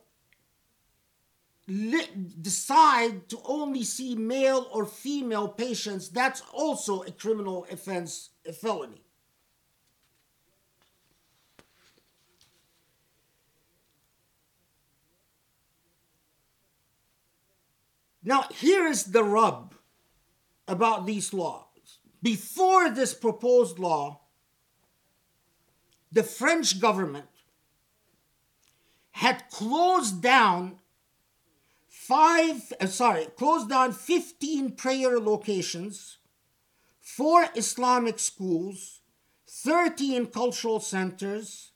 decide to only see male or female patients, that's also a criminal offense, a felony. Now, here is the rub about these laws. Before this proposed law, the French government had closed down five, uh, sorry, closed down 15 prayer locations, four Islamic schools, 13 cultural centers,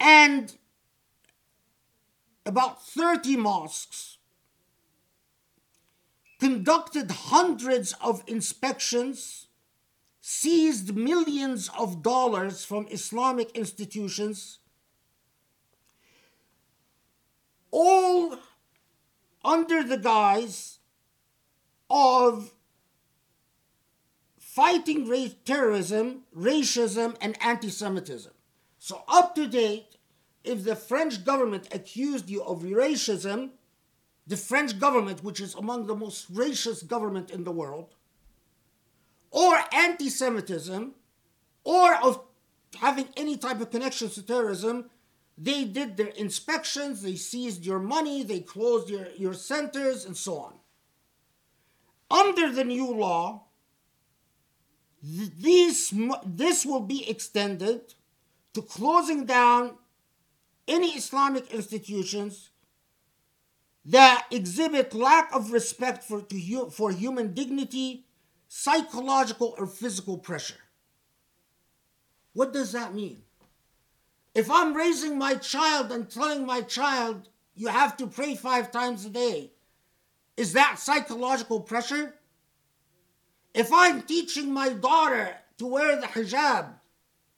and about 30 mosques, conducted hundreds of inspections, seized millions of dollars from Islamic institutions all under the guise of fighting ra- terrorism, racism, and anti Semitism. So, up to date, if the French government accused you of racism, the French government, which is among the most racist government in the world, or anti Semitism, or of having any type of connections to terrorism, they did their inspections, they seized your money, they closed your, your centers, and so on. Under the new law, th- these, this will be extended to closing down any Islamic institutions that exhibit lack of respect for, to, for human dignity, psychological or physical pressure. What does that mean? If I'm raising my child and telling my child, you have to pray five times a day, is that psychological pressure? If I'm teaching my daughter to wear the hijab,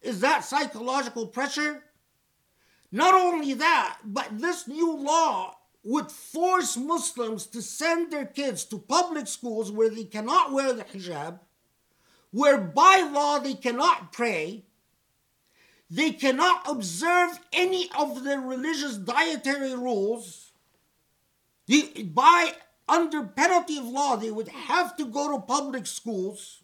is that psychological pressure? Not only that, but this new law would force Muslims to send their kids to public schools where they cannot wear the hijab, where by law they cannot pray, they cannot observe any of the religious dietary rules. The, by under penalty of law, they would have to go to public schools.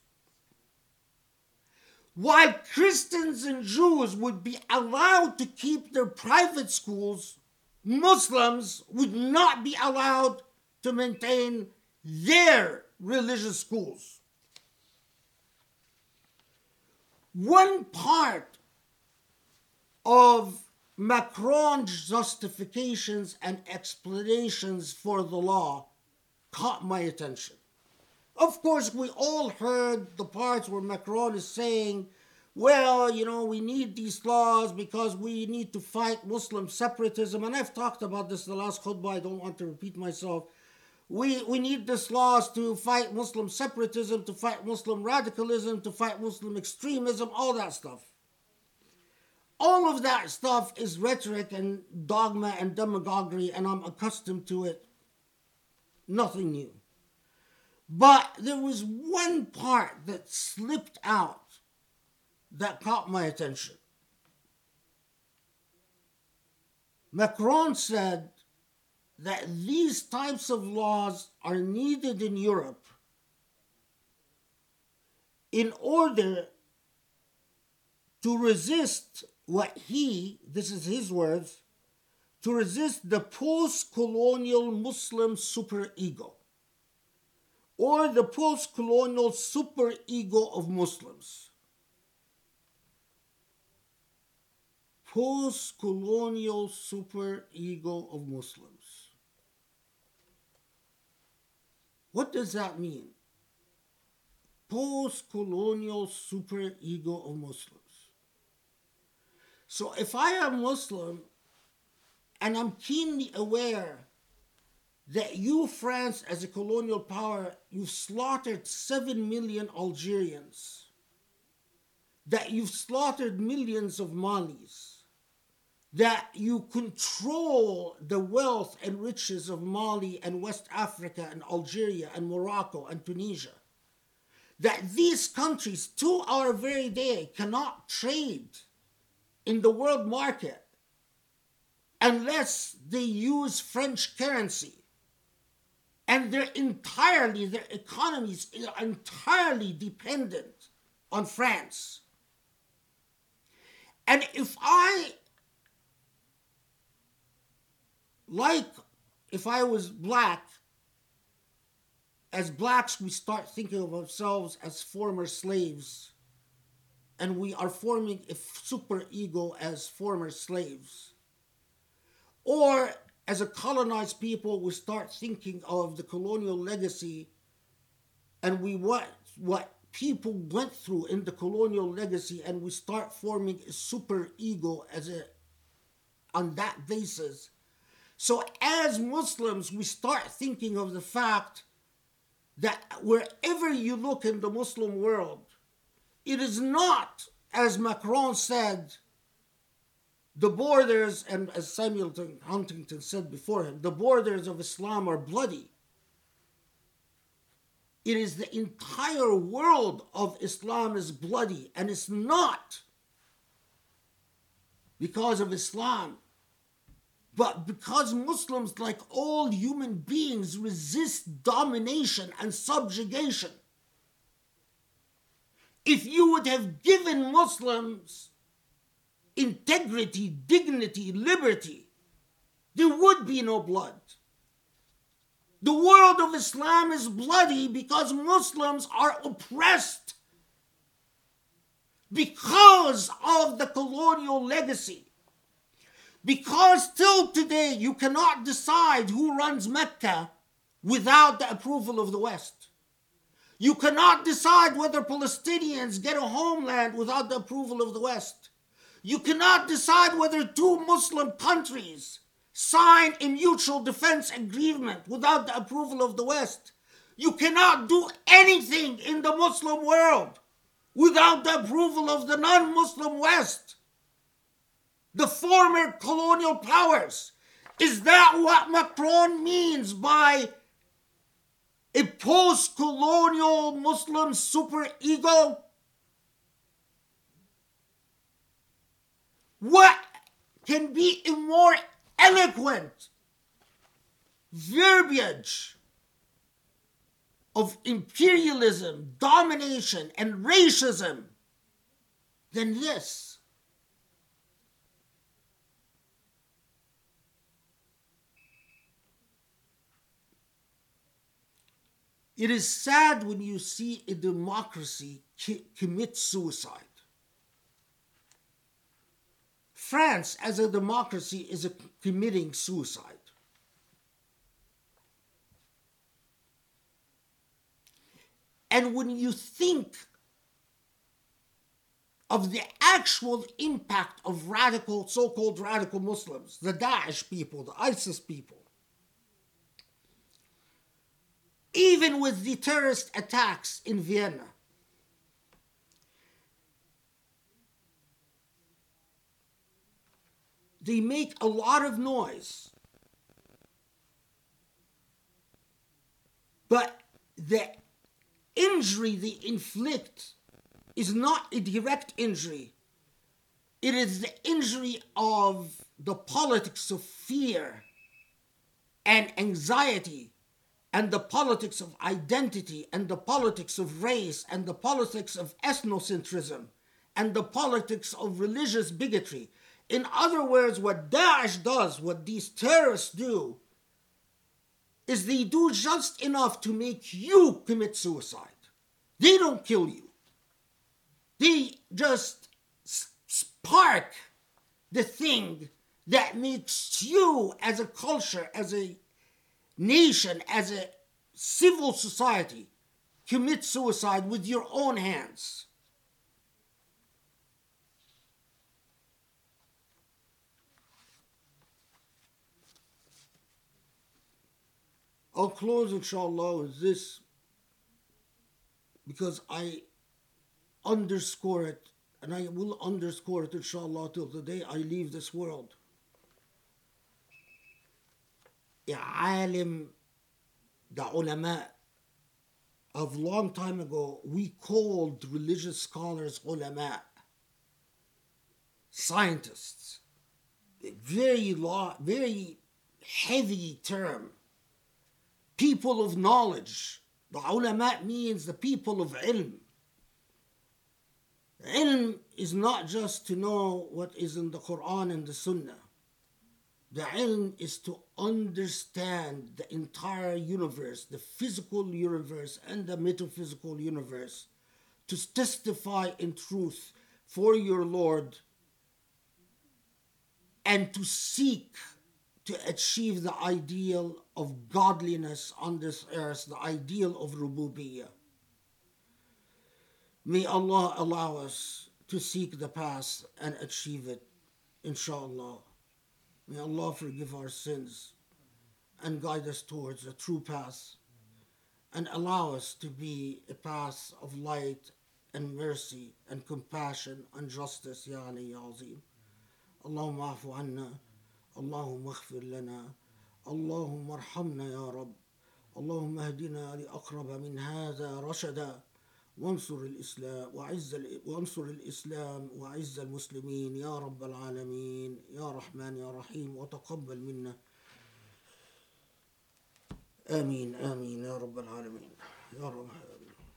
While Christians and Jews would be allowed to keep their private schools, Muslims would not be allowed to maintain their religious schools. One part of Macron's justifications and explanations for the law caught my attention. Of course, we all heard the parts where Macron is saying, well, you know, we need these laws because we need to fight Muslim separatism. And I've talked about this in the last khutbah, I don't want to repeat myself. We, we need these laws to fight Muslim separatism, to fight Muslim radicalism, to fight Muslim extremism, all that stuff. All of that stuff is rhetoric and dogma and demagoguery, and I'm accustomed to it. Nothing new. But there was one part that slipped out that caught my attention. Macron said that these types of laws are needed in Europe in order to resist what he, this is his words, to resist the post colonial Muslim superego or the post colonial superego of Muslims. Post colonial superego of Muslims. What does that mean? Post colonial superego of Muslims. So if I am Muslim and I'm keenly aware that you, France, as a colonial power, you've slaughtered 7 million Algerians, that you've slaughtered millions of Malis, that you control the wealth and riches of Mali and West Africa and Algeria and Morocco and Tunisia, that these countries to our very day cannot trade in the world market unless they use French currency. And they're entirely, their economies are entirely dependent on France. And if I, like if I was black, as blacks, we start thinking of ourselves as former slaves, and we are forming a super ego as former slaves. Or as a colonized people, we start thinking of the colonial legacy and we what what people went through in the colonial legacy, and we start forming a super ego as a on that basis. So as Muslims, we start thinking of the fact that wherever you look in the Muslim world, it is not, as Macron said, the borders, and as Samuel Huntington said before him, the borders of Islam are bloody. It is the entire world of Islam is bloody, and it's not because of Islam, but because Muslims, like all human beings, resist domination and subjugation. If you would have given Muslims integrity, dignity, liberty, there would be no blood. The world of Islam is bloody because Muslims are oppressed because of the colonial legacy. Because till today you cannot decide who runs Mecca without the approval of the West. You cannot decide whether Palestinians get a homeland without the approval of the West. You cannot decide whether two Muslim countries sign a mutual defense agreement without the approval of the West. You cannot do anything in the Muslim world without the approval of the non Muslim West, the former colonial powers. Is that what Macron means by a post colonial Muslim superego? What can be a more eloquent verbiage of imperialism, domination, and racism than this? It is sad when you see a democracy commit suicide. France, as a democracy, is a committing suicide. And when you think of the actual impact of radical, so called radical Muslims, the Daesh people, the ISIS people, even with the terrorist attacks in Vienna, they make a lot of noise. But the injury they inflict is not a direct injury. It is the injury of the politics of fear and anxiety and the politics of identity and the politics of race and the politics of ethnocentrism and the politics of religious bigotry In other words, what Daesh does, what these terrorists do, is they do just enough to make you commit suicide. They don't kill you. They just spark the thing that makes you, as a culture, as a nation, as a civil society, commit suicide with your own hands. I'll close, inshallah, with this because I underscore it and I will underscore it, inshallah, till the day I leave this world. عالم the ulama of long time ago we called religious scholars ulama scientists very law very heavy term people of knowledge the ulama means the people of ilm ilm is not just to know what is in the quran and the sunnah the ilm is to understand the entire universe, the physical universe and the metaphysical universe, to testify in truth for your Lord, and to seek to achieve the ideal of godliness on this earth, the ideal of rububiyyah. May Allah allow us to seek the path and achieve it, inshallah. May Allah forgive our sins and guide us towards a true path and allow us to be a path of light and mercy and compassion and justice, Ya Ali Ya Azim. Allahumma afu anna, Allahumma aghfir lana, Allahumma arhamna Ya Rabb, Allahumma ahdina li aqrab min hadha rashada. وانصر الإسلام وعز وانصر الإسلام وعز المسلمين يا رب العالمين يا رحمن يا رحيم وتقبل منا. آمين آمين يا رب العالمين. يا رب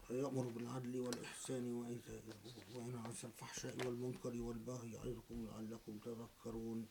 يأمر بالعدل والإحسان وإيتاء الحقوق وينهى عن الفحشاء والمنكر والبغي يعظكم لعلكم تذكرون.